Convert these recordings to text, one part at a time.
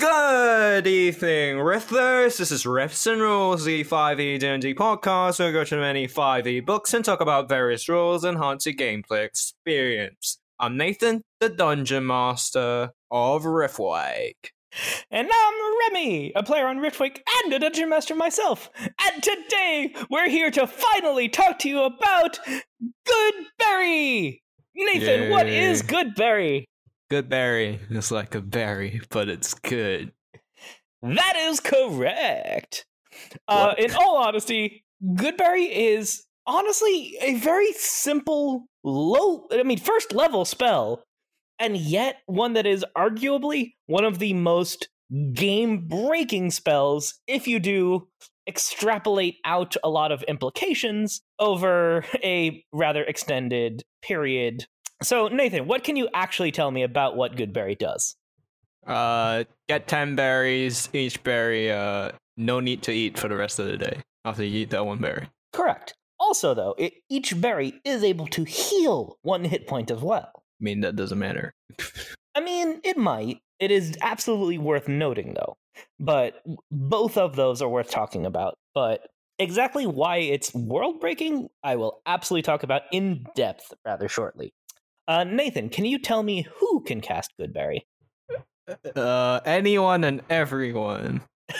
Good evening, Rifflers. This is Riffs and Rules, the 5e D&D podcast where we go through many 5e books and talk about various rules and haunted gameplay experience. I'm Nathan, the Dungeon Master of Riftwake. And I'm Remy, a player on Riftwake and a Dungeon Master myself. And today, we're here to finally talk to you about Goodberry! Nathan, what is Yay. Goodberry? Good berry. It's like a berry, but it's good. That is correct. Uh, in all honesty, Goodberry is honestly a very simple, low, I mean, first level spell, and yet one that is arguably one of the most game breaking spells if you do extrapolate out a lot of implications over a rather extended period. So, Nathan, what can you actually tell me about what Goodberry does? Uh, get 10 berries, each berry, uh, no need to eat for the rest of the day after you eat that one berry. Correct. Also, though, it, each berry is able to heal one hit point as well. I mean, that doesn't matter. I mean, it might. It is absolutely worth noting, though. But both of those are worth talking about. But exactly why it's world breaking, I will absolutely talk about in depth rather shortly. Uh, Nathan, can you tell me who can cast Goodberry? Uh, anyone and everyone.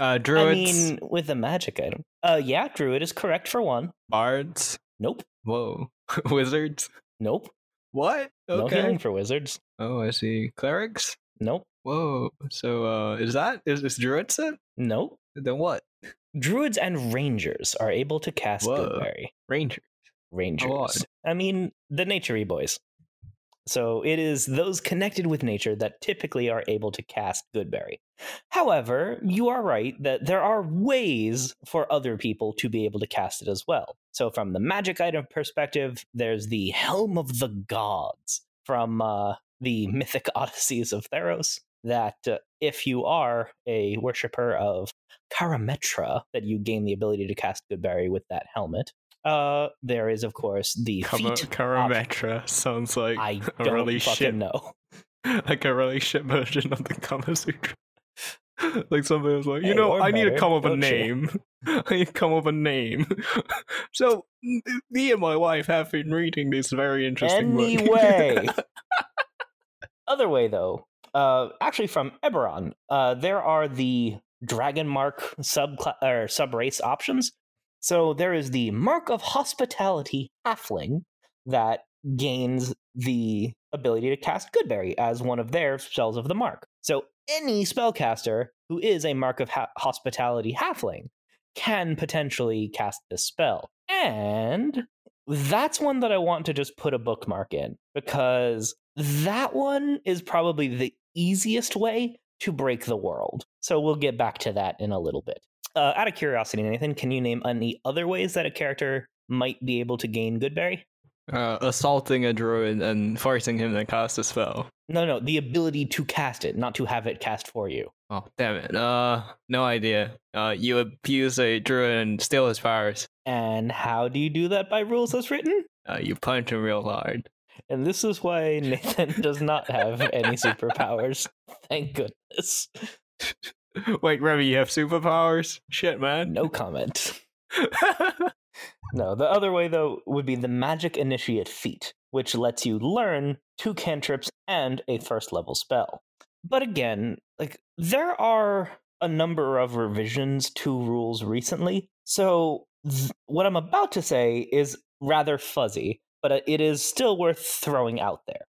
Uh, druids, I mean, with a magic item. Uh, yeah, Druid is correct for one. bards. Nope. Whoa, wizards. Nope. What? No Okay. healing for wizards. oh, I see. Clerics. Nope. Whoa. So, uh, is that is this druids it? Nope. Then what? Druids and rangers are able to cast Whoa. Goodberry. Ranger. Rangers. I mean, the naturey boys. So it is those connected with nature that typically are able to cast Goodberry. However, you are right that there are ways for other people to be able to cast it as well. So, from the magic item perspective, there's the Helm of the Gods from uh, the Mythic Odysseys of Theros. That uh, if you are a worshiper of Karametra, that you gain the ability to cast Goodberry with that helmet. Uh, there is, of course, the Kama-. Karametra sounds like I a don't really fucking shit, know. like a really shit version of the Kama Sutra. like somebody was like, you Hey, know, I need to come up a name. I need to come up a name. so me and my wife have been reading this very interesting book. Anyway. Other way, though, uh, actually from Eberron, uh, there are the Dragon Mark sub or sub race options. So there is the Mark of Hospitality Halfling that gains the ability to cast Goodberry as one of their spells of the mark. So any spellcaster who is a Mark of ha- Hospitality Halfling can potentially cast this spell. And that's one that I want to just put a bookmark in because that one is probably the easiest way to break the world. So we'll get back to that in a little bit. Uh, out of curiosity, Nathan, can you name any other ways that a character might be able to gain Goodberry? uh, assaulting a druid and forcing him to cast a spell. No, no, the ability to cast it, not to have it cast for you. Oh damn it! Uh, no idea. Uh, you abuse a druid and steal his powers. And how do you do that by rules as written? Uh, you punch him real hard. And this is why Nathan does not have any superpowers. Thank goodness. Wait, Remy, you have superpowers? Shit, man. No comment. No, the other way though would be the Magic Initiate feat, which lets you learn two cantrips and a first level spell. But again, like there are a number of revisions to rules recently. So th- what I'm about to say is rather fuzzy, but uh, it is still worth throwing out there.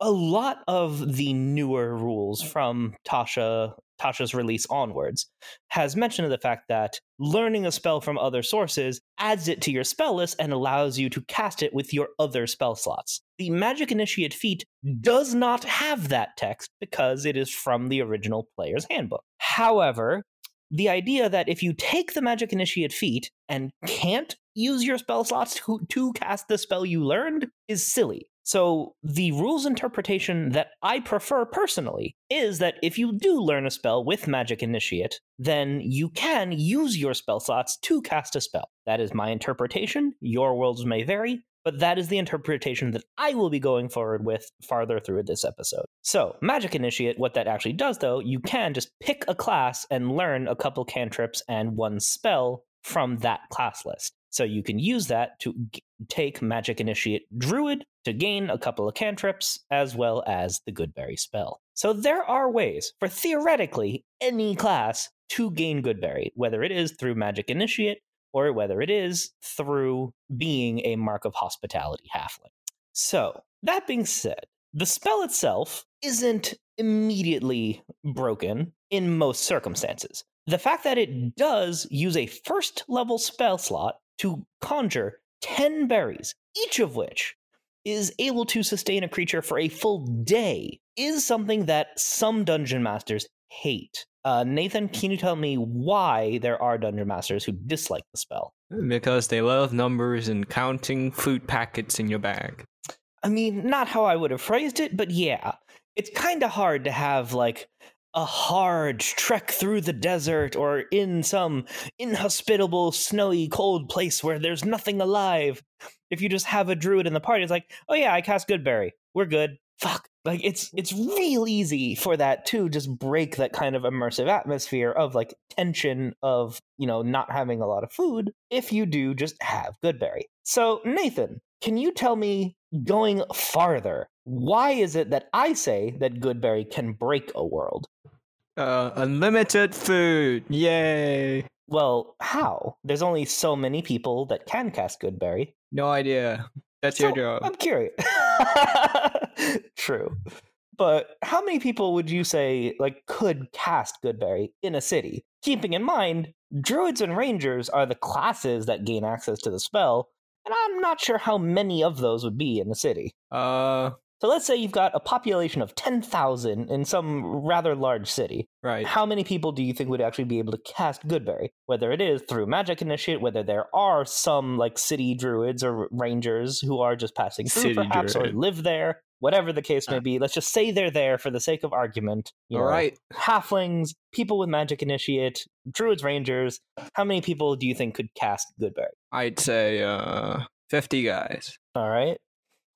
A lot of the newer rules from Tasha Tasha's release onwards, has mentioned the fact that learning a spell from other sources adds it to your spell list and allows you to cast it with your other spell slots. The Magic Initiate feat does not have that text because it is from the original player's handbook. However, the idea that if you take the Magic Initiate feat and can't use your spell slots to, to cast the spell you learned is silly. So, the rules interpretation that I prefer personally is that if you do learn a spell with Magic Initiate, then you can use your spell slots to cast a spell. That is my interpretation. Your worlds may vary, but that is the interpretation that I will be going forward with farther through this episode. So, Magic Initiate, what that actually does though, you can just pick a class and learn a couple cantrips and one spell from that class list. So you can use that to g- take Magic Initiate Druid to gain a couple of cantrips as well as the Goodberry spell. So there are ways for theoretically any class to gain Goodberry, whether it is through Magic Initiate or whether it is through being a Mark of Hospitality halfling. So, that being said, the spell itself isn't immediately broken in most circumstances. The fact that it does use a first level spell slot to conjure 10 berries, each of which is able to sustain a creature for a full day, is something that some dungeon masters hate. Uh, Nathan, can you tell me why there are dungeon masters who dislike the spell? Because they love numbers and counting food packets in your bag. I mean, not how I would have phrased it, but yeah. It's kind of hard to have, like, a hard trek through the desert or in some inhospitable, snowy, cold place where there's nothing alive. If you just have a druid in the party, it's like, oh yeah, I cast Goodberry. We're good. Fuck. Like it's it's real easy for that to just break that kind of immersive atmosphere of like tension of, you know, not having a lot of food if you do just have Goodberry. So, Nathan, can you tell me going farther, why is it that I say that Goodberry can break a world? Uh, unlimited food. Yay. Well, how? There's only so many people that can cast Goodberry. No idea. That's So, your job. I'm curious. True. But how many people would you say like could cast Goodberry in a city? Keeping in mind, druids and rangers are the classes that gain access to the spell, and I'm not sure how many of those would be in the city. Uh, So let's say you've got a population of 10,000 in some rather large city. right. How many people do you think would actually be able to cast Goodberry? Whether it is through Magic Initiate, whether there are some like city druids or rangers who are just passing through, City perhaps, druid. or live there, whatever the case may Ah. be. Let's just say they're there for the sake of argument. You All know, right. halflings, people with Magic Initiate, druids, rangers. How many people do you think could cast Goodberry? I'd say uh 50 guys. All right.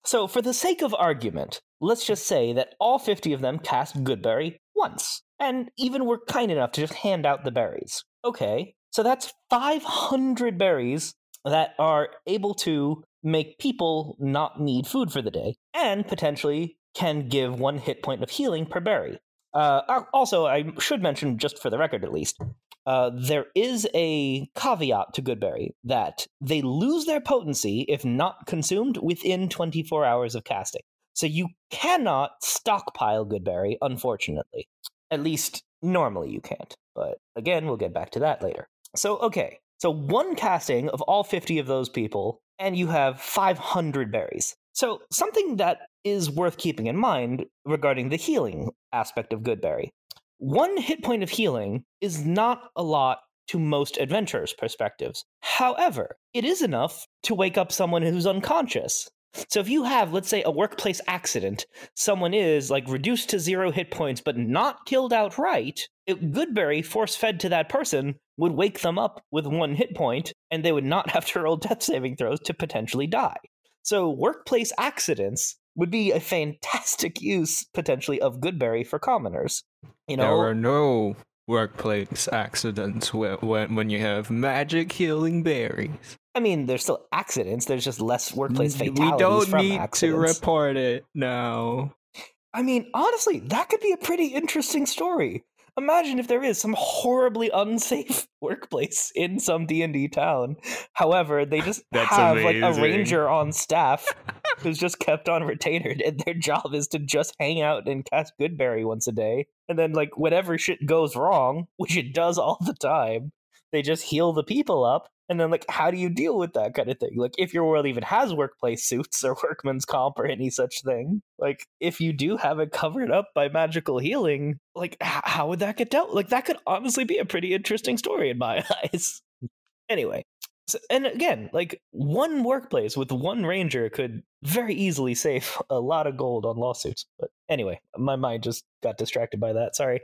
So, for the sake of argument, let's just say that all 50 of them cast Goodberry once, and even were kind enough to just hand out the berries. Okay, so that's 500 berries that are able to make people not need food for the day, and potentially can give one hit point of healing per berry. Uh, also, I should mention, just for the record at least, uh, there is a caveat to Goodberry that they lose their potency if not consumed within 24 hours of casting. So you cannot stockpile Goodberry, unfortunately. At least normally you can't. But again, we'll get back to that later. So, okay. So one casting of all 50 of those people, and you have 500 berries. So, something that is worth keeping in mind regarding the healing aspect of Goodberry one hit point of healing is not a lot to most adventurers' perspectives. However, it is enough to wake up someone who's unconscious. So if you have, let's say, a workplace accident, someone is like reduced to zero hit points but not killed outright, it, Goodberry force fed to that person would wake them up with one hit point, and they would not have to roll death saving throws to potentially die. So, workplace accidents would be a fantastic use potentially of Goodberry for commoners. You know, there are no workplace accidents when, when you have magic healing berries. I mean, there's still accidents. There's just less workplace fatalities We don't from need accidents. to report it now. I mean, honestly, that could be a pretty interesting story. Imagine if there is some horribly unsafe workplace in some D and D town. However, they just That's have like a ranger on staff who's just kept on retainer, and their job is to just hang out and cast Goodberry once a day. And then, like, whenever shit goes wrong, which it does all the time, they just heal the people up. And then, like, how do you deal with that kind of thing? Like, if your world even has workplace suits or workman's comp or any such thing, like, if you do have it covered up by magical healing, like, h- how would that get dealt? Like, that could honestly be a pretty interesting story in my eyes. anyway, so, and again, like, one workplace with one ranger could very easily save a lot of gold on lawsuits. But anyway, my mind just got distracted by that. Sorry.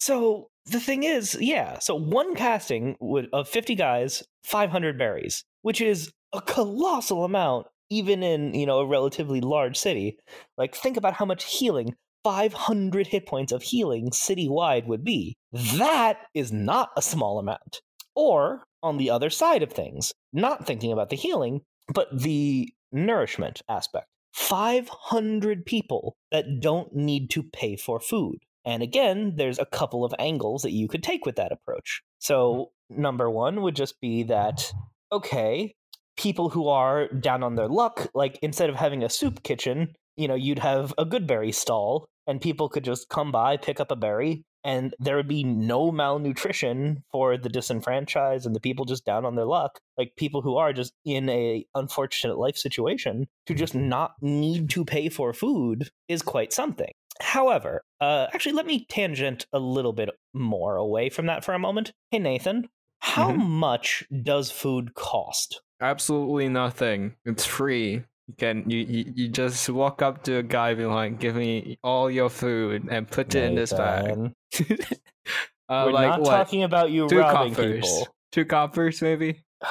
So the thing is, yeah, so one casting would of 50 guys, 500 berries, which is a colossal amount even in, you know, a relatively large city. Like think about how much healing 500 hit points of healing citywide would be. That is not a small amount. Or on the other side of things, not thinking about the healing, but the nourishment aspect. 500 people that don't need to pay for food. And again, there's a couple of angles that you could take with that approach. Mm-hmm. So, number one would just be that, okay, people who are down on their luck, like instead of having a soup kitchen, you know, you'd have a good berry stall and people could just come by, pick up a berry, and there would be no malnutrition for the disenfranchised and the people just down on their luck like people who are just in a unfortunate life situation to just not need to pay for food is quite something however uh, actually let me tangent a little bit more away from that for a moment hey nathan how Mhm. much does food cost Absolutely nothing. It's free. You can you, you, you just walk up to a guy and be like, give me all your food and put it in this bag. Uh, we're like not what? talking about you Two robbing coppers. people Two coppers maybe?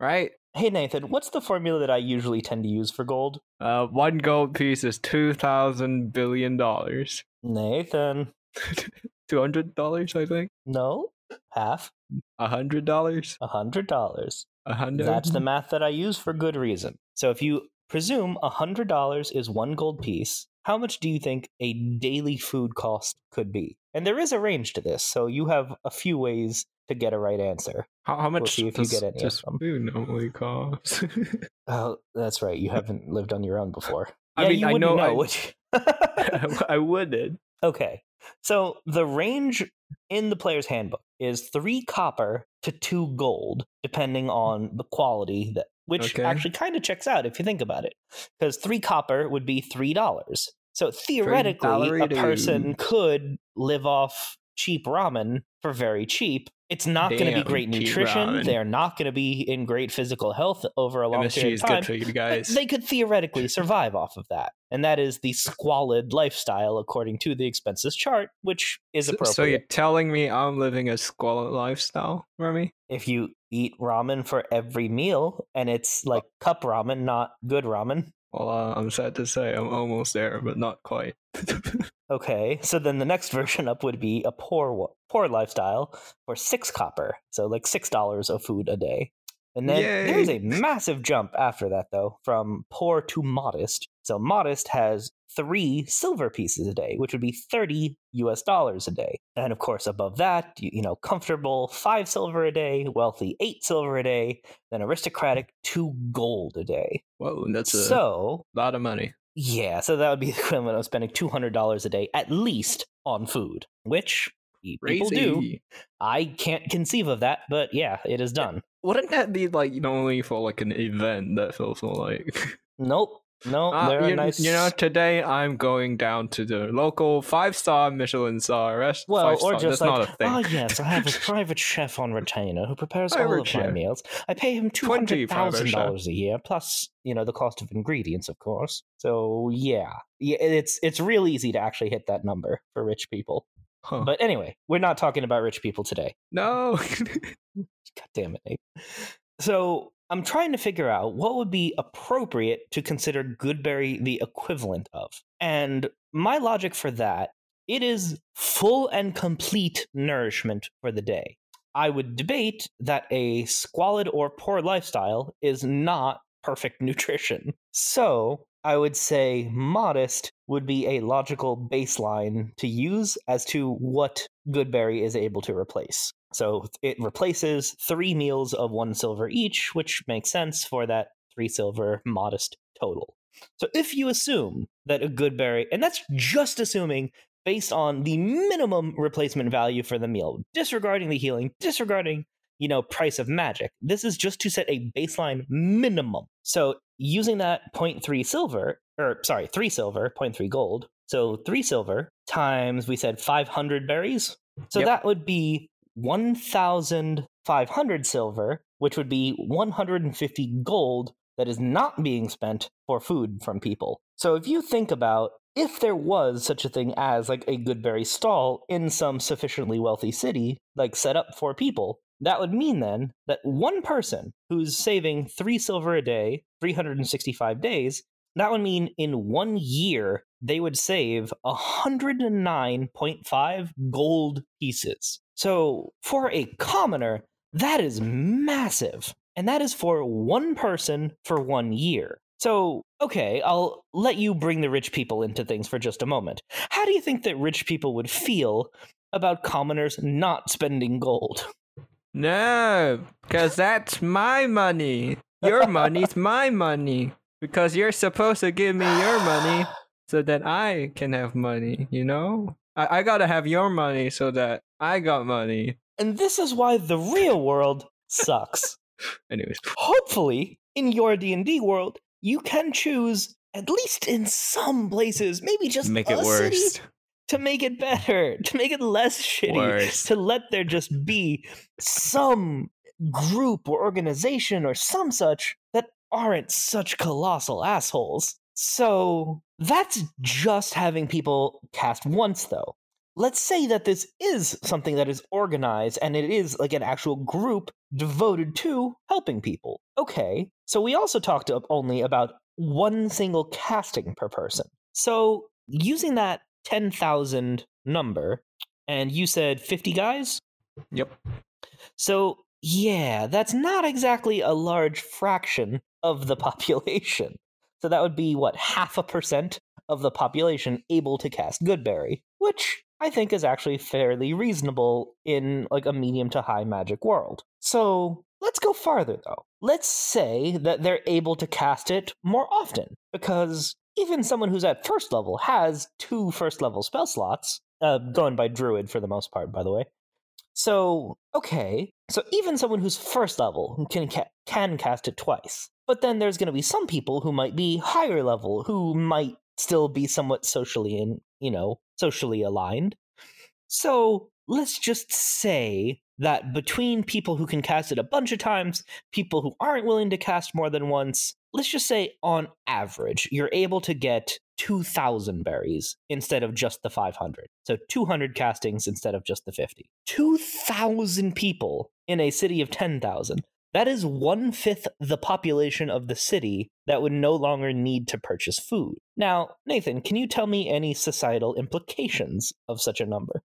Right? hey nathan what's the formula that i usually tend to use for gold Uh one gold piece is two thousand billion dollars. nathan Two hundred dollars, I think. no half A hundred dollars? a hundred dollars A hundred? That's the math that I use for good reason. So if you presume $100 is one gold piece, how much do you think a daily food cost could be? And there is a range to this, so you have a few ways to get a right answer. How, how much see if you get any does food normally cost? Oh, that's right. You haven't lived on your own before. I Yeah, mean, I wouldn't know I- would? I wouldn't. Okay. So the range in the player's handbook is three copper to two gold, depending on the quality that which Okay. actually kind of checks out if you think about it. Because three copper would be three dollars. So theoretically, a person could live off cheap ramen for very cheap. It's not going to be great nutrition. ramen. They're not going to be in great physical health over a long MSG period of time. good for you guys. They could theoretically survive off of that. And that is the squalid lifestyle according to the expenses chart, which is So- appropriate. So you're telling me I'm living a squalid lifestyle, Remy? if you eat ramen for every meal and it's like cup ramen, not good ramen. Well, uh, I'm sad to say I'm almost there, but not quite. Okay, so then the next version up would be a poor poor lifestyle for six copper, so like six dollars of food a day. And then there's a massive jump after that, though, from poor to modest. So modest has three silver pieces a day, which would be 30 US dollars a day. And of course, above that, you, you know, comfortable, five silver a day, wealthy, eight silver a day, then aristocratic, two gold a day. Whoa, that's a So, lot of money. yeah, so that would be the equivalent of spending $200 a day at least on food, which people do. I can't conceive of that, but yeah, it is eh, done. Wouldn't that be like you know, only for like an event that feels more like? Nope. No, Uh, you, nice. you know, today I'm going down to the local five star Michelin star restaurant. well, or just that's not like, a thing. oh yes, I have a private chef on retainer who prepares all Private of my meals. I pay him two 20 hundred thousand chef. dollars a year, plus you know the cost of ingredients, of course. So yeah, yeah, it's it's real easy to actually hit that number for rich people. Huh. But anyway, we're not talking about rich people today. no. God damn it, Nate. So I'm trying to figure out what would be appropriate to consider Goodberry the equivalent of. And my logic for that, it is full and complete nourishment for the day. I would debate that a squalid or poor lifestyle is not perfect nutrition. So I would say modest would be a logical baseline to use as to what Goodberry is able to replace. So it replaces three meals of one silver each, which makes sense for that three silver modest total. So if you assume that a Goodberry, and that's just assuming based on the minimum replacement value for the meal, disregarding the healing, disregarding you know price of magic. This is just to set a baseline minimum. So using that 0.3 silver, or sorry, 3 silver, 0.3 gold. So 3 silver times we said 500 berries. So Yep. that would be 1500 silver, which would be 150 gold that is not being spent for food from people. So if you think about if there was such a thing as like a Goodberry stall in some sufficiently wealthy city, like set up for people, that would mean then that one person who's saving three silver a day, 365 days, that would mean in one year they would save 109.5 gold pieces. So for a commoner, that is massive. And that is for one person for one year. So, okay, I'll let you bring the rich people into things for just a moment. How do you think that rich people would feel about commoners not spending gold? No, because that's my money. Your money's my money. Because you're supposed to give me your money so that I can have money, you know? I, I gotta have your money so that I got money. And this is why the real world sucks. Anyways, Hopefully, in your D&D world, you can choose at least in some places, maybe just make it city, worse. To make it better, to make it less shitty, Worse. to let there just be some group or organization or some such that aren't such colossal assholes. So that's just having people cast once, though. Let's say that this is something that is organized and it is like an actual group devoted to helping people. Okay, so we also talked up only about one single casting per person. So using that 10,000 number, and you said 50 guys? Yep. So, yeah, that's not exactly a large fraction of the population. So that would be, what, half a percent of the population able to cast Goodberry, which I think is actually fairly reasonable in like a medium to high magic world. So let's go farther though. Let's say that they're able to cast it more often, because even someone who's at first level has two first level spell slots, uh, going by druid for the most part, by the way. So, okay. So even someone who's first level can ca- can cast it twice. But then there's going to be some people who might be higher level who might still be somewhat socially and, you know, socially aligned. So, let's just say that between people who can cast it a bunch of times, people who aren't willing to cast more than once, let's just say on average, you're able to get 2,000 berries instead of just the 500. So 200 castings instead of just the 50. 2,000 people in a city of 10,000. That is one fifth the population of the city that would no longer need to purchase food. Now, Nathan, can you tell me any societal implications of such a number?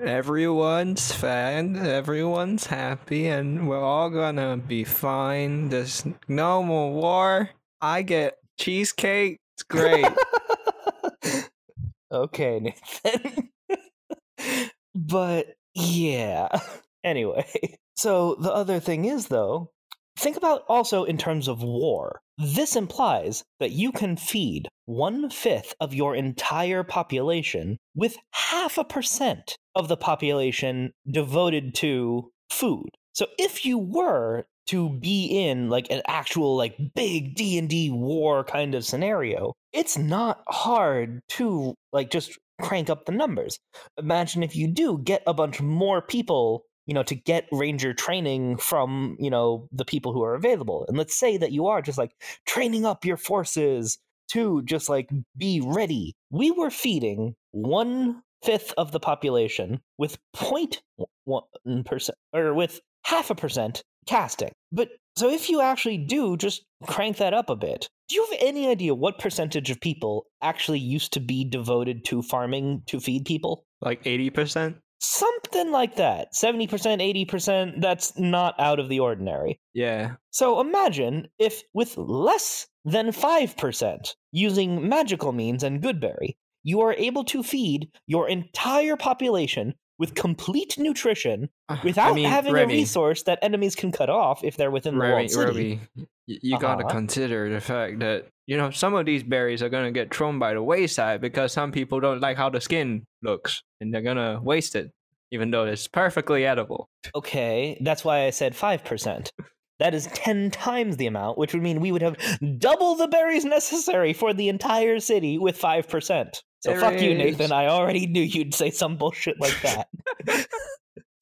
Everyone's fed, everyone's happy, and we're all gonna be fine. There's no more war. I get cheesecake. It's great. okay, Nathan. but yeah. Anyway, so the other thing is, though, think about also in terms of war. This implies that you can feed one fifth of your entire population with half a percent of the population devoted to food. So if you were to be in like an actual like big D&D war kind of scenario, it's not hard to like just crank up the numbers. Imagine if you do get a bunch more people, you know, to get ranger training from, you know, the people who are available. And let's say that you are just like training up your forces to just like be ready. We were feeding one fifth of the population with 0.1 percent or with half a percent casting. But so if you actually do just crank that up a bit, do you have any idea what percentage of people actually used to be devoted to farming to feed people? Like 80%? Something like that. 70%, 80%, that's not out of the ordinary. Yeah. So imagine if, with less than 5% using magical means and Goodberry, you are able to feed your entire population with complete nutrition ah, without I mean, having Remy, a resource that enemies can cut off if they're within the Remy, walled city. Remy, you gotta Uh-huh. consider the fact that, you know, some of these berries are gonna get thrown by the wayside because some people don't like how the skin looks and they're gonna waste it, even though it's perfectly edible. Okay, that's why I said 5%. That is 10 times the amount, which would mean we would have double the berries necessary for the entire city with 5%. So There fuck you, Nathan. I already knew you'd say some bullshit like that.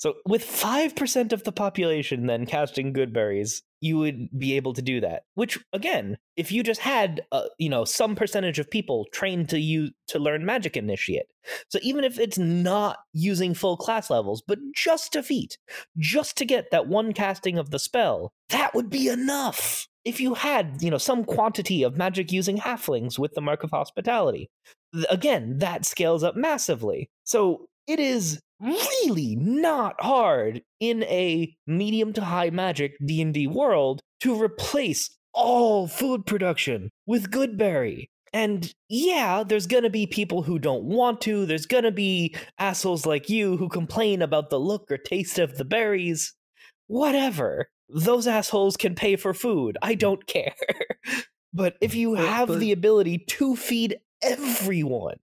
so with 5% of the population then casting good berries, you would be able to do that. Which again, if you just had uh, you know, some percentage of people trained to you to learn magic initiate. So even if it's not using full class levels, but just to feat, just to get that one casting of the spell, that would be enough. If you had, you know, some quantity of magic using halflings with the mark of hospitality, again, that scales up massively. So it is really not hard in a medium to high magic D&D world to replace all food production with Goodberry. And yeah, there's gonna be people who don't want to. There's gonna be assholes like you who complain about the look or taste of the berries. Whatever. Those assholes can pay for food. I mm. don't care. but if you But- have but- the ability to feed everyone,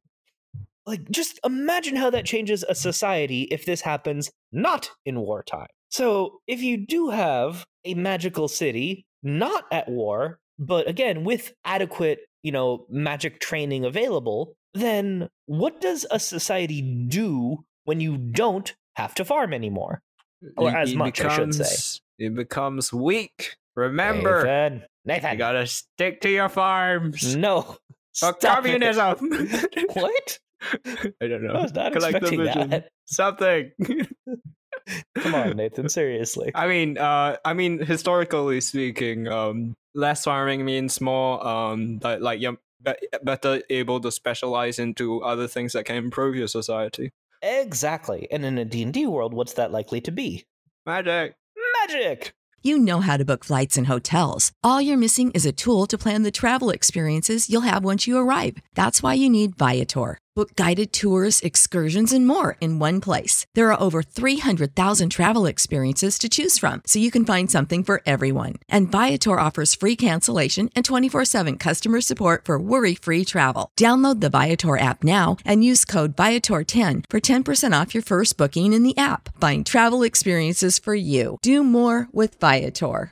like just imagine how that changes a society if this happens not in wartime. So, if you do have a magical city not at war, but again with adequate, you know, magic training available, then what does a society do when you don't have to farm anymore? Or It- as it much, I should say. becomes- It becomes weak. Remember, Nathan, Nathan, you gotta stick to your farms. no. Stop communism. what? I don't know. I was not expecting Collectivism. that. Something. Come on, Nathan, seriously. I mean, uh, I mean, historically speaking, um, less farming means more, um, like, like you're be- better able to specialize into other things that can improve your society. Exactly. And in a D&D world, what's that likely to be? Magic. Magic. You know how to book flights and hotels. All you're missing is a tool to plan the travel experiences you'll have once you arrive. That's why you need Viator. Book guided tours, excursions, and more in one place. There are over 300,000 travel experiences to choose from, so you can find something for everyone. And Viator offers free cancellation and 24 7 customer support for worry free travel. Download the Viator app now and use code Viator10 for 10% off your first booking in the app. Find travel experiences for you. Do more with Viator.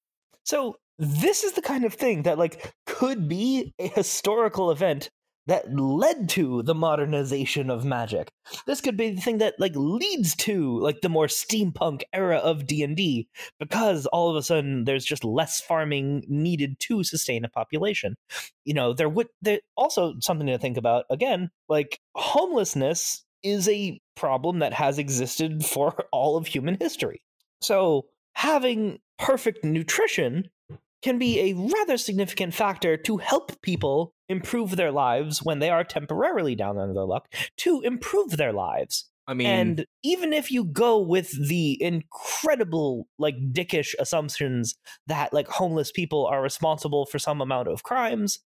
So this is the kind of thing that like could be a historical event that led to the modernization of magic. This could be the thing that like leads to like the more steampunk era of D&D because all of a sudden there's just less farming needed to sustain a population. You know, there would there also something to think about again, like homelessness is a problem that has existed for all of human history. So, having perfect nutrition can be a rather significant factor to help people improve their lives when they are temporarily down on their luck to improve their lives. I mean, and even if you go with the incredible like dickish assumptions that like homeless people are responsible for some amount of crimes,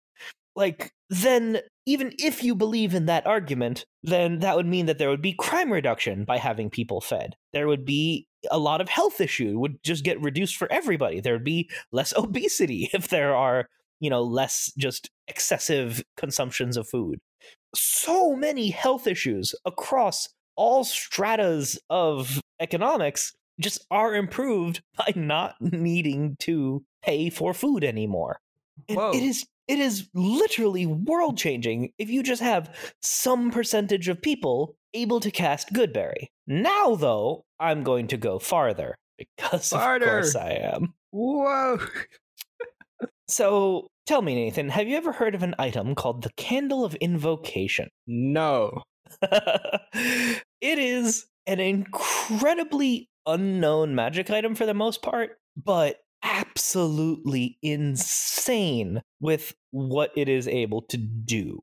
like then even if you believe in that argument, then that would mean that there would be crime reduction by having people fed. There would be a lot of health issue would just get reduced for everybody. There would be less obesity if there are, you know, less just excessive consumptions of food. So many health issues across all stratas of economics just are improved by not needing to pay for food anymore. It is it is literally world changing if you just have some percentage of people able to cast Goodberry. Now though, I'm going to go farther because Farther. of course I am. Whoa. So tell me, Nathan, have you ever heard of an item called the Candle of Invocation? No. it is an incredibly unknown magic item for the most part, but absolutely insane with what it is able to do.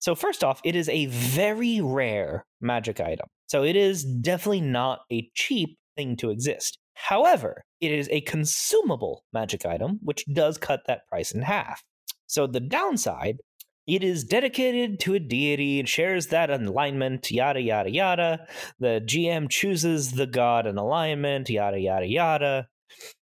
So, first off, it is a very rare magic item. So, it is definitely not a cheap thing to exist. However, it is a consumable magic item, which does cut that price in half. So, the downside it is dedicated to a deity and shares that alignment, yada, yada, yada. The GM chooses the god and alignment, yada, yada, yada.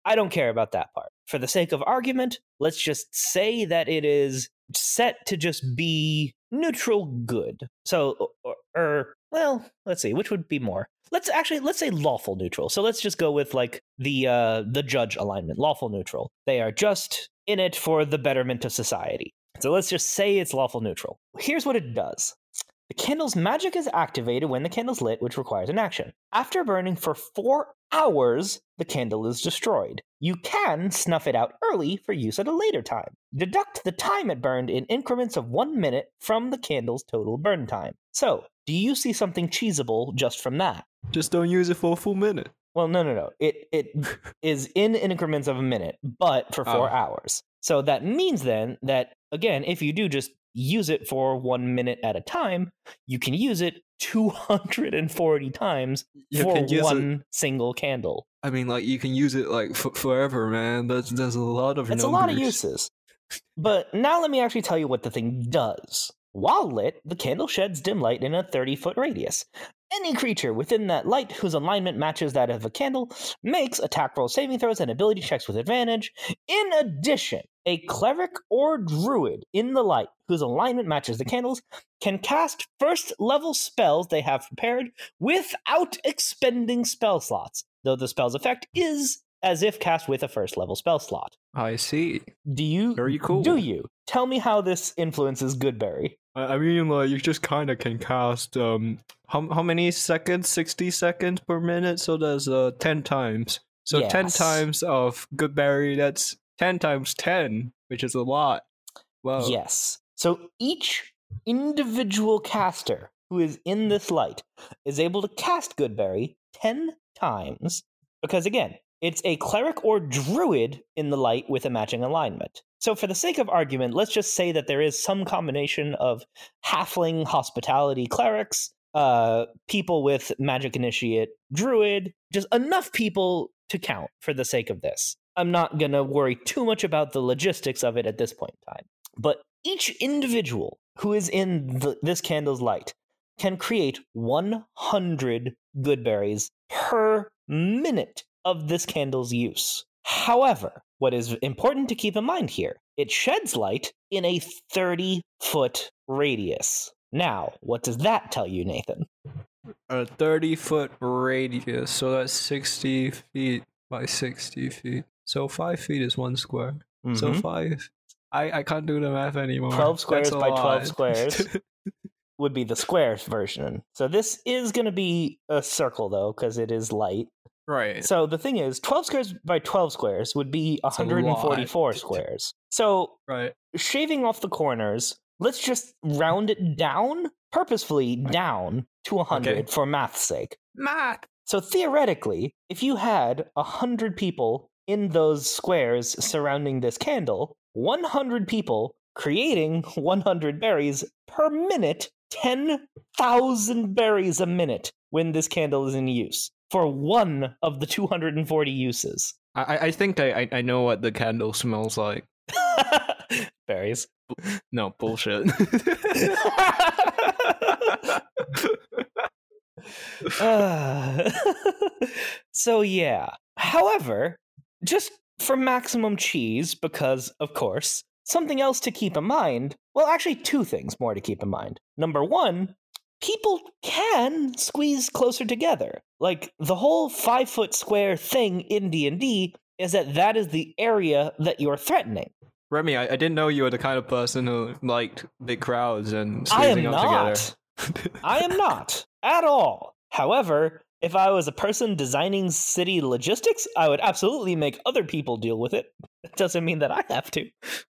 I don't care about that part. For the sake of argument, let's just say that it is set to just be neutral good. So, or, or well, let's see, which would be more? Let's actually let's say lawful neutral. So let's just go with like the uh the judge alignment, lawful neutral. They are just in it for the betterment of society. So let's just say it's lawful neutral. Here's what it does. The candle's magic is activated when the candle's lit, which requires an action. After burning for four hours, the candle is destroyed. You can snuff it out early for use at a later time. Deduct the time it burned in increments of one minute from the candle's total burn time. So, do you see something cheesable just from that? Just don't use it for a full minute. Well, no, no, no. It it is in increments of a minute, but for four Oh. hours. So that means then that again, if you do just use it for one minute at a time, you can use it 240 times You for one it. single candle. I mean, like you can use it like f- forever, man. That's there's a lot of. It's a lot of uses. But now let me actually tell you what the thing does. While lit, the candle sheds dim light in a 30 foot radius. Any creature within that light whose alignment matches that of a candle makes attack roll saving throws and ability checks with advantage. In addition, a cleric or druid in the light whose alignment matches the candles can cast first level spells they have prepared without expending spell slots, though the spell's effect is as if cast with a first level spell slot. I see. Do you? Very cool. Do you? Tell me how this influences Goodberry. I I mean, like you just kind of can cast um how how many seconds? Sixty seconds per minute. So there's uh ten times. So ten times of Goodberry. That's ten times ten, which is a lot. Wow. Yes. So each individual caster who is in this light is able to cast Goodberry 10 times because, again, it's a cleric or druid in the light with a matching alignment. So, for the sake of argument, let's just say that there is some combination of halfling hospitality clerics, uh, people with magic initiate druid, just enough people to count for the sake of this. I'm not going to worry too much about the logistics of it at this point in time. But each individual who is in the, this candle's light can create 100 good berries per minute of this candle's use. However, what is important to keep in mind here, it sheds light in a 30 foot radius. Now, what does that tell you, Nathan? A thirty foot radius. So that's sixty feet by sixty feet. So five feet is one square. So Mhm. five. I I can't do the math anymore. 12 squares by 12 squares. would be the squares version. So this is going to be a circle though, because it is light. right. So the thing is, 12 squares by 12 squares would be a 144 squares. So Right. shaving off the corners, let's just round it down, purposefully down to 100 Okay. for math's sake. Math. So theoretically, if you had 100 people in those squares surrounding this candle, 100 people creating 100 berries per minute, 10,000 berries a minute when this candle is in use for one of the 240 uses. I I- think I I- know what the candle smells like. berries. No bullshit. Uh, so yeah. However, just for maximum cheese, because of course, something else to keep in mind. Well, actually, two things more to keep in mind. Number one, people can squeeze closer together. Like the whole five foot square thing in D and D is that that is the area that you're threatening. Remy, I, I didn't know you were the kind of person who liked big crowds and I am squeezing up not. together. I am not at all. However, if I was a person designing city logistics, I would absolutely make other people deal with it. It doesn't mean that I have to.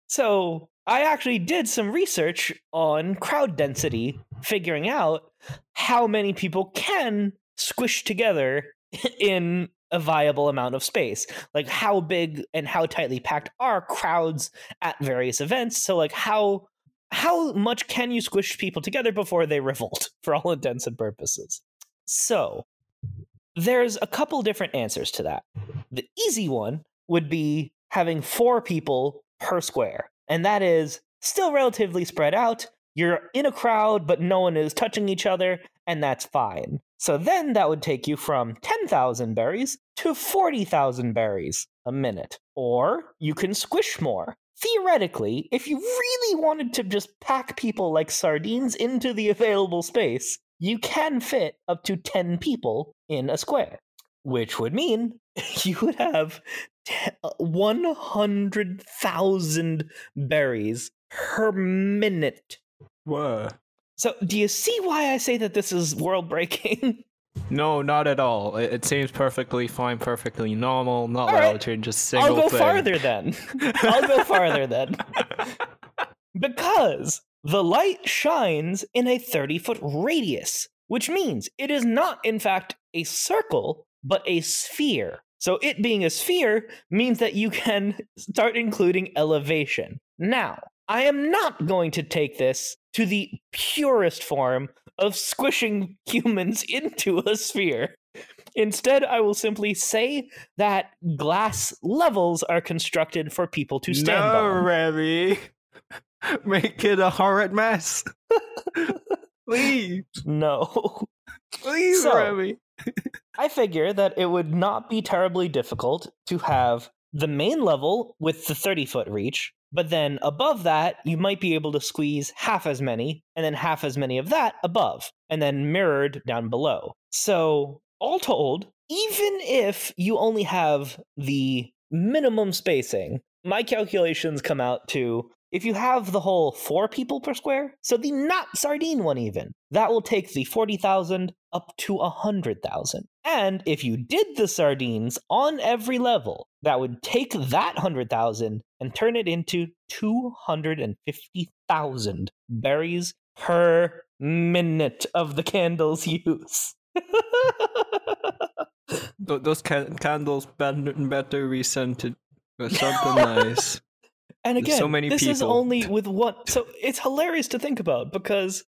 So, I actually did some research on crowd density, figuring out how many people can squish together in a viable amount of space. Like how big and how tightly packed are crowds at various events? So like how how much can you squish people together before they revolt for all intents and purposes? So, there's a couple different answers to that. The easy one would be having 4 people per square. And that is still relatively spread out. You're in a crowd, but no one is touching each other, and that's fine. So then that would take you from 10,000 berries to 40,000 berries a minute. Or you can squish more. Theoretically, if you really wanted to just pack people like sardines into the available space, you can fit up to 10 people in a square, which would mean you would have uh, 100,000 berries per minute. Whoa. So, do you see why I say that this is world breaking? No, not at all. It, it seems perfectly fine, perfectly normal, not All right. relative, just single I'll go thing. farther then. I'll go farther then. Because the light shines in a 30 foot radius, which means it is not, in fact, a circle, but a sphere. So, it being a sphere means that you can start including elevation. Now, I am not going to take this to the purest form of squishing humans into a sphere. Instead, I will simply say that glass levels are constructed for people to stand no, on. Remy. Make it a horrid mess. please, No. please, So- Remy. I figure that it would not be terribly difficult to have the main level with the 30 foot reach, but then above that, you might be able to squeeze half as many, and then half as many of that above, and then mirrored down below. So, all told, even if you only have the minimum spacing, my calculations come out to if you have the whole four people per square, so the not sardine one even, that will take the 40,000 up to 100,000. And if you did the sardines on every level, that would take that 100,000 and turn it into 250,000 berries per minute of the candle's use. Th- those ca- candles better, better be scented with something nice. And again, so many this is people. only with one. So it's hilarious to think about because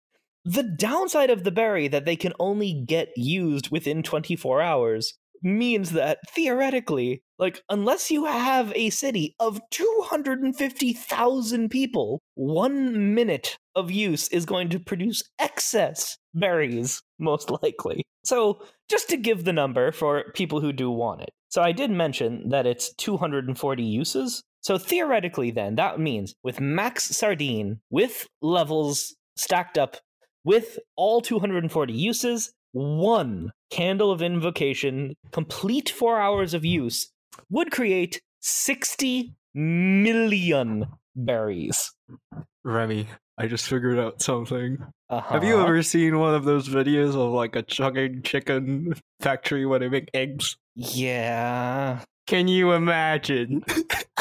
the downside of the berry that they can only get used within 24 hours means that theoretically, like, unless you have a city of 250,000 people, one minute of use is going to produce excess berries, most likely. So, just to give the number for people who do want it. So, I did mention that it's 240 uses. So, theoretically, then, that means with max sardine, with levels stacked up, with all 240 uses, one candle of invocation, complete four hours of use, would create 60 million berries. Remy, I just figured out something. Uh-huh. Have you ever seen one of those videos of like a chugging chicken factory where they make eggs? Yeah. Can you imagine?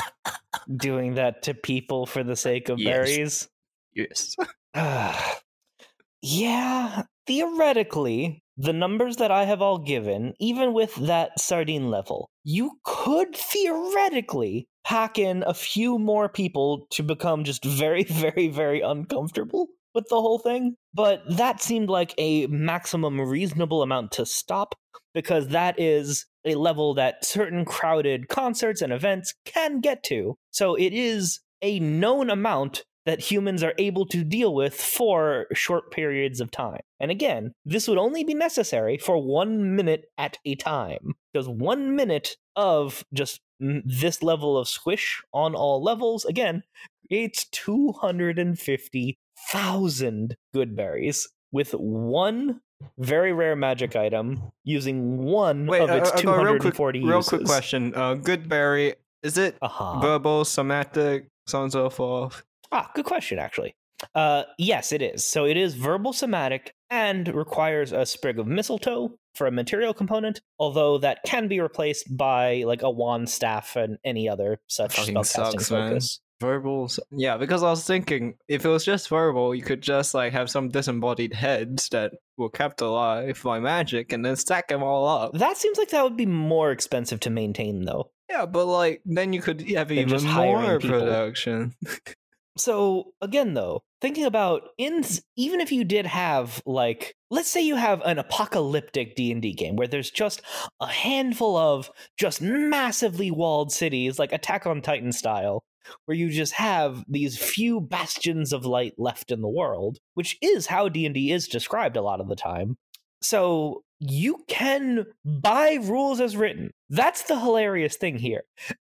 Doing that to people for the sake of Yes. berries? yes. Ah. yeah, theoretically, the numbers that I have all given, even with that sardine level, you could theoretically pack in a few more people to become just very, very, very uncomfortable with the whole thing. But that seemed like a maximum reasonable amount to stop because that is a level that certain crowded concerts and events can get to. So it is a known amount that humans are able to deal with for short periods of time. And again, this would only be necessary for one minute at a time. Because one minute of just this level of squish on all levels, again, creates 250,000 good berries. with one very rare magic item using one Wait, of its uh, uh, real quick, 240 real uses. quick question. Uh, Goodberry, is it Uh-huh. verbal, somatic, so on and so forth? Ah, good question, actually. Uh, yes, it is. So it is verbal somatic and requires a sprig of mistletoe for a material component, although that can be replaced by like a wand staff and any other such spellcasting focus. Verbal, yeah, because I was thinking if it was just verbal, you could just like have some disembodied heads that were kept alive by magic and then stack them all up. That seems like that would be more expensive to maintain, though. Yeah, but like then you could have Than even more people. production. So again, though, thinking about in even if you did have like, let's say you have an apocalyptic D and D game where there's just a handful of just massively walled cities, like Attack on Titan style, where you just have these few bastions of light left in the world, which is how D and D is described a lot of the time. So you can buy rules as written. That's the hilarious thing here.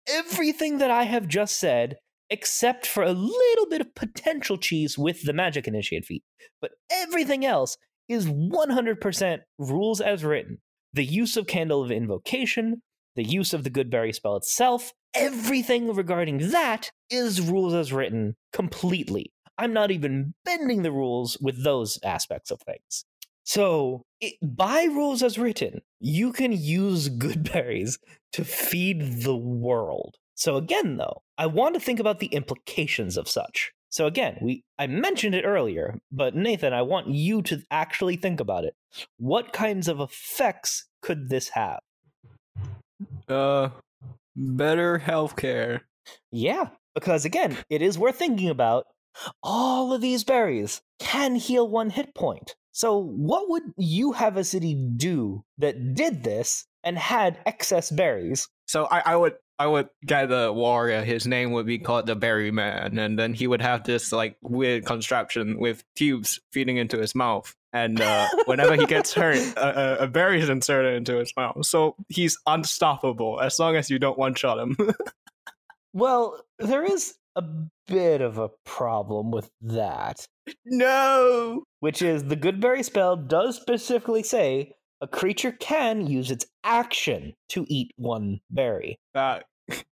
Everything that I have just said except for a little bit of potential cheese with the magic initiate feat. But everything else is 100% rules as written. The use of Candle of Invocation, the use of the Goodberry spell itself, everything regarding that is rules as written completely. I'm not even bending the rules with those aspects of things. So, it, by rules as written, you can use good berries to feed the world. So again, though, I want to think about the implications of such. So again, we I mentioned it earlier, but Nathan, I want you to actually think about it. What kinds of effects could this have? Uh, better healthcare. Yeah, because again, it is worth thinking about. All of these berries can heal one hit point. So, what would you have a city do that did this and had excess berries? So I, I would I would get a warrior. His name would be called the Berry Man, and then he would have this like weird contraption with tubes feeding into his mouth. And uh, whenever he gets hurt, a, a, a berry is inserted into his mouth. So he's unstoppable as long as you don't one shot him. Well, there is a bit of a problem with that, no. which is the Goodberry spell does specifically say a creature can use its action to eat one berry. Uh,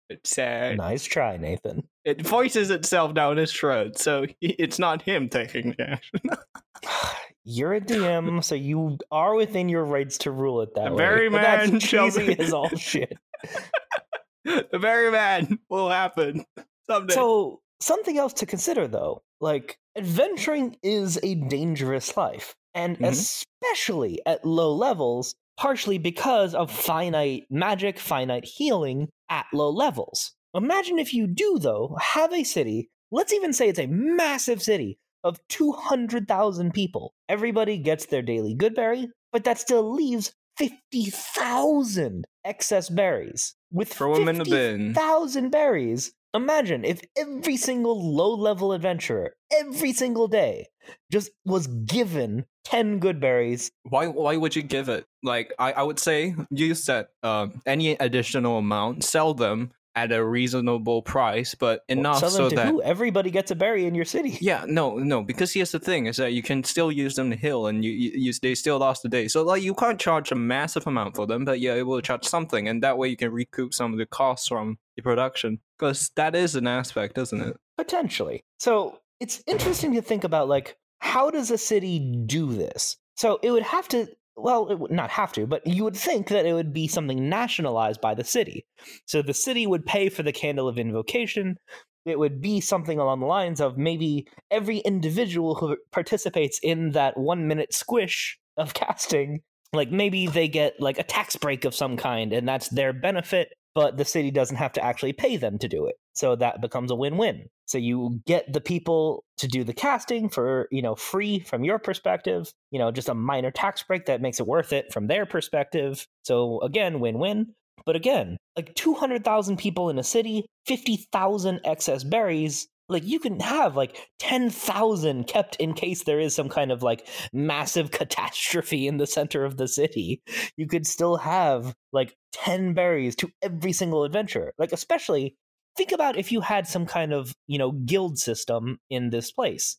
it's sad. Nice try, Nathan. It voices itself down his throat, so it's not him taking the action. You're a DM, so you are within your rights to rule it that The way. that's man shall cheesy as all shit. the Berry Man will happen someday. So, something else to consider though, like adventuring is a dangerous life, and Mhm. especially at low levels, partially because of finite magic, finite healing at low levels. Imagine if you do though have a city, let's even say it's a massive city of 200,000 people. Everybody gets their daily goodberry, but that still leaves 50,000 excess berries. With Throw 'em in the bin. thousand berries. Imagine if every single low level adventurer, every single day, just was given 10 good berries. why why would you give it? Like I, I would say use that um any additional amount, sell them at a reasonable price, but enough them so that who? Everybody gets a berry in your city. yeah, no, no, because here's the thing: is that you can still use them to heal, and you, you, you they still last the day. So like you can't charge a massive amount for them, but you're able to charge something, and that way you can recoup some of the costs from the production. Because that is an aspect, isn't it? Potentially. So it's interesting to think about like how does a city do this? So it would have to well, it would not have to, but you would think that it would be something nationalized by the city. So the city would pay for the candle of invocation. It would be something along the lines of maybe every individual who participates in that one minute squish of casting, like maybe they get like a tax break of some kind, and that's their benefit but the city doesn't have to actually pay them to do it. So that becomes a win-win. So you get the people to do the casting for, you know, free from your perspective, you know, just a minor tax break that makes it worth it from their perspective. So again, win-win. But again, like 200,000 people in a city, 50,000 excess berries, like you can have like 10,000 kept in case there is some kind of like massive catastrophe in the center of the city. You could still have like 10 berries to every single adventure. Like especially think about if you had some kind of, you know, guild system in this place.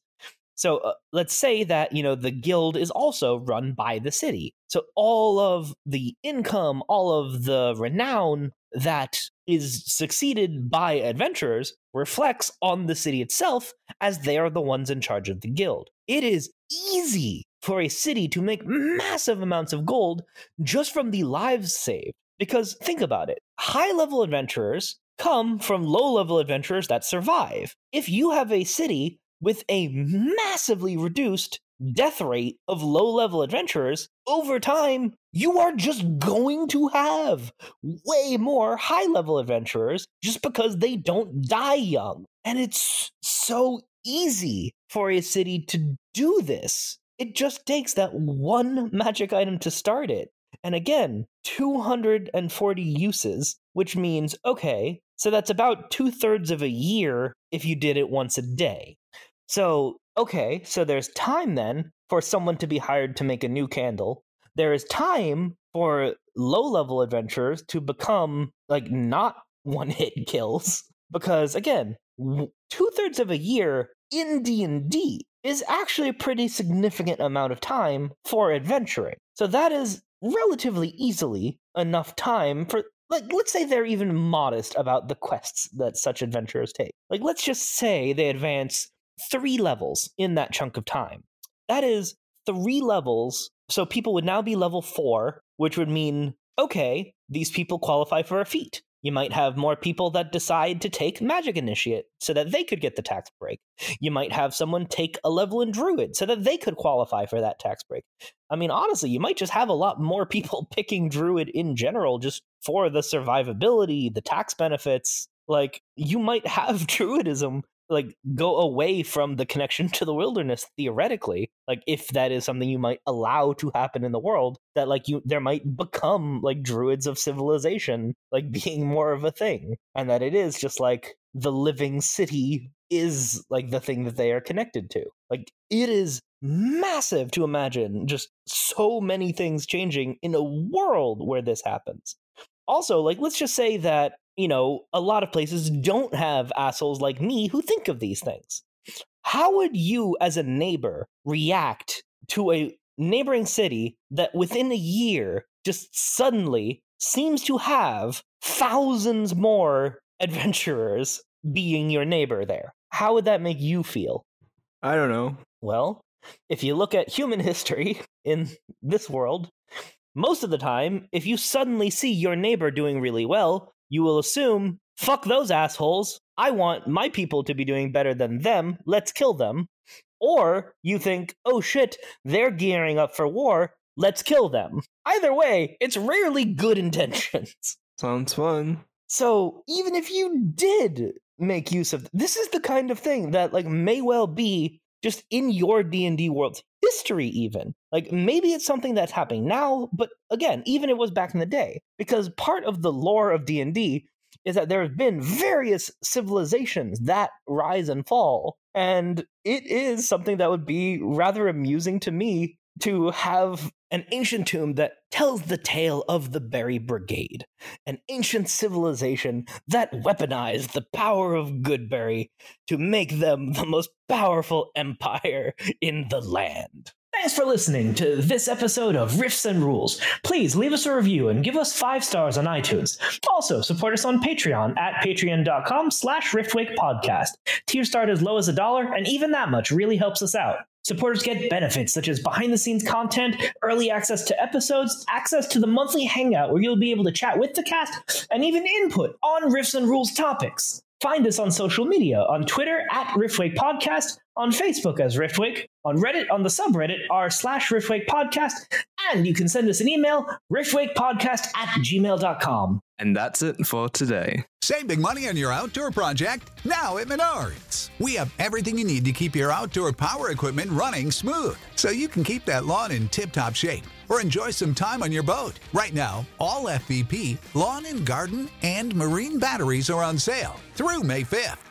So uh, let's say that, you know, the guild is also run by the city. So all of the income, all of the renown that is succeeded by adventurers reflects on the city itself as they are the ones in charge of the guild. It is easy for a city to make massive amounts of gold just from the lives saved. Because think about it high level adventurers come from low level adventurers that survive. If you have a city with a massively reduced death rate of low level adventurers, over time, you are just going to have way more high level adventurers just because they don't die young. And it's so easy for a city to do this. It just takes that one magic item to start it. And again, 240 uses, which means, okay, so that's about two thirds of a year if you did it once a day. So, okay, so there's time then for someone to be hired to make a new candle. There is time for low level adventurers to become like not one hit kills because again, two thirds of a year in D and D is actually a pretty significant amount of time for adventuring. So that is relatively easily enough time for like let's say they're even modest about the quests that such adventurers take. Like let's just say they advance three levels in that chunk of time. That is three levels. So people would now be level four, which would mean, okay, these people qualify for a feat. You might have more people that decide to take Magic Initiate so that they could get the tax break. You might have someone take a level in Druid so that they could qualify for that tax break. I mean, honestly, you might just have a lot more people picking Druid in general just for the survivability, the tax benefits. Like, you might have Druidism like go away from the connection to the wilderness theoretically like if that is something you might allow to happen in the world that like you there might become like druids of civilization like being more of a thing and that it is just like the living city is like the thing that they are connected to. Like it is massive to imagine just so many things changing in a world where this happens. Also like let's just say that you know, a lot of places don't have assholes like me who think of these things. How would you, as a neighbor, react to a neighboring city that within a year just suddenly seems to have thousands more adventurers being your neighbor there? How would that make you feel? I don't know. Well, if you look at human history in this world, most of the time, if you suddenly see your neighbor doing really well, you will assume, fuck those assholes. I want my people to be doing better than them. Let's kill them. Or you think, oh shit, they're gearing up for war. Let's kill them. Either way, it's rarely good intentions. Sounds fun. So even if you did make use of this is the kind of thing that like may well be just in your D&D world's history even. Like maybe it's something that's happening now, but again, even it was back in the day because part of the lore of D&D is that there have been various civilizations that rise and fall and it is something that would be rather amusing to me to have an ancient tomb that tells the tale of the Berry Brigade, an ancient civilization that weaponized the power of Goodberry to make them the most powerful empire in the land. Thanks for listening to this episode of Riffs and Rules. Please leave us a review and give us five stars on iTunes. Also, support us on Patreon at patreon.com slash riftwake Tiers start as low as a dollar, and even that much really helps us out. Supporters get benefits such as behind the scenes content, early access to episodes, access to the monthly hangout where you'll be able to chat with the cast, and even input on Riffs and Rules topics. Find us on social media on Twitter at Riftwake Podcast, on Facebook as Riftwake, on Reddit on the subreddit r slash Riftwake Podcast, and you can send us an email, riftwakepodcast at gmail.com. And that's it for today. Save big money on your outdoor project now at Menards. We have everything you need to keep your outdoor power equipment running smooth so you can keep that lawn in tip top shape or enjoy some time on your boat. Right now, all FVP, lawn and garden, and marine batteries are on sale through May 5th.